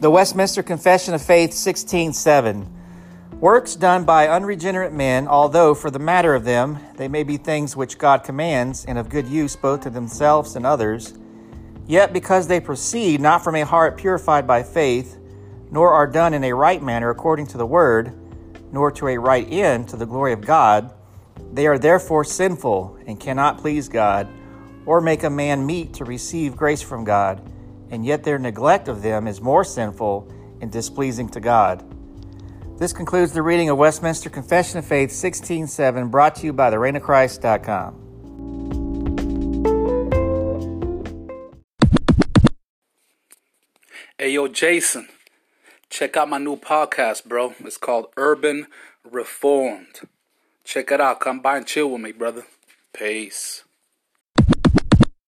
The Westminster Confession of Faith 16:7 Works done by unregenerate men, although for the matter of them they may be things which God commands and of good use both to themselves and others, yet because they proceed not from a heart purified by faith, nor are done in a right manner according to the word, nor to a right end to the glory of God, they are therefore sinful and cannot please God, or make a man meet to receive grace from God and yet their neglect of them is more sinful and displeasing to God. This concludes the reading of Westminster Confession of Faith 16:7 brought to you by thereignofchrist.com. Hey yo Jason, check out my new podcast, bro. It's called Urban Reformed. Check it out. Come by and chill with me, brother. Peace.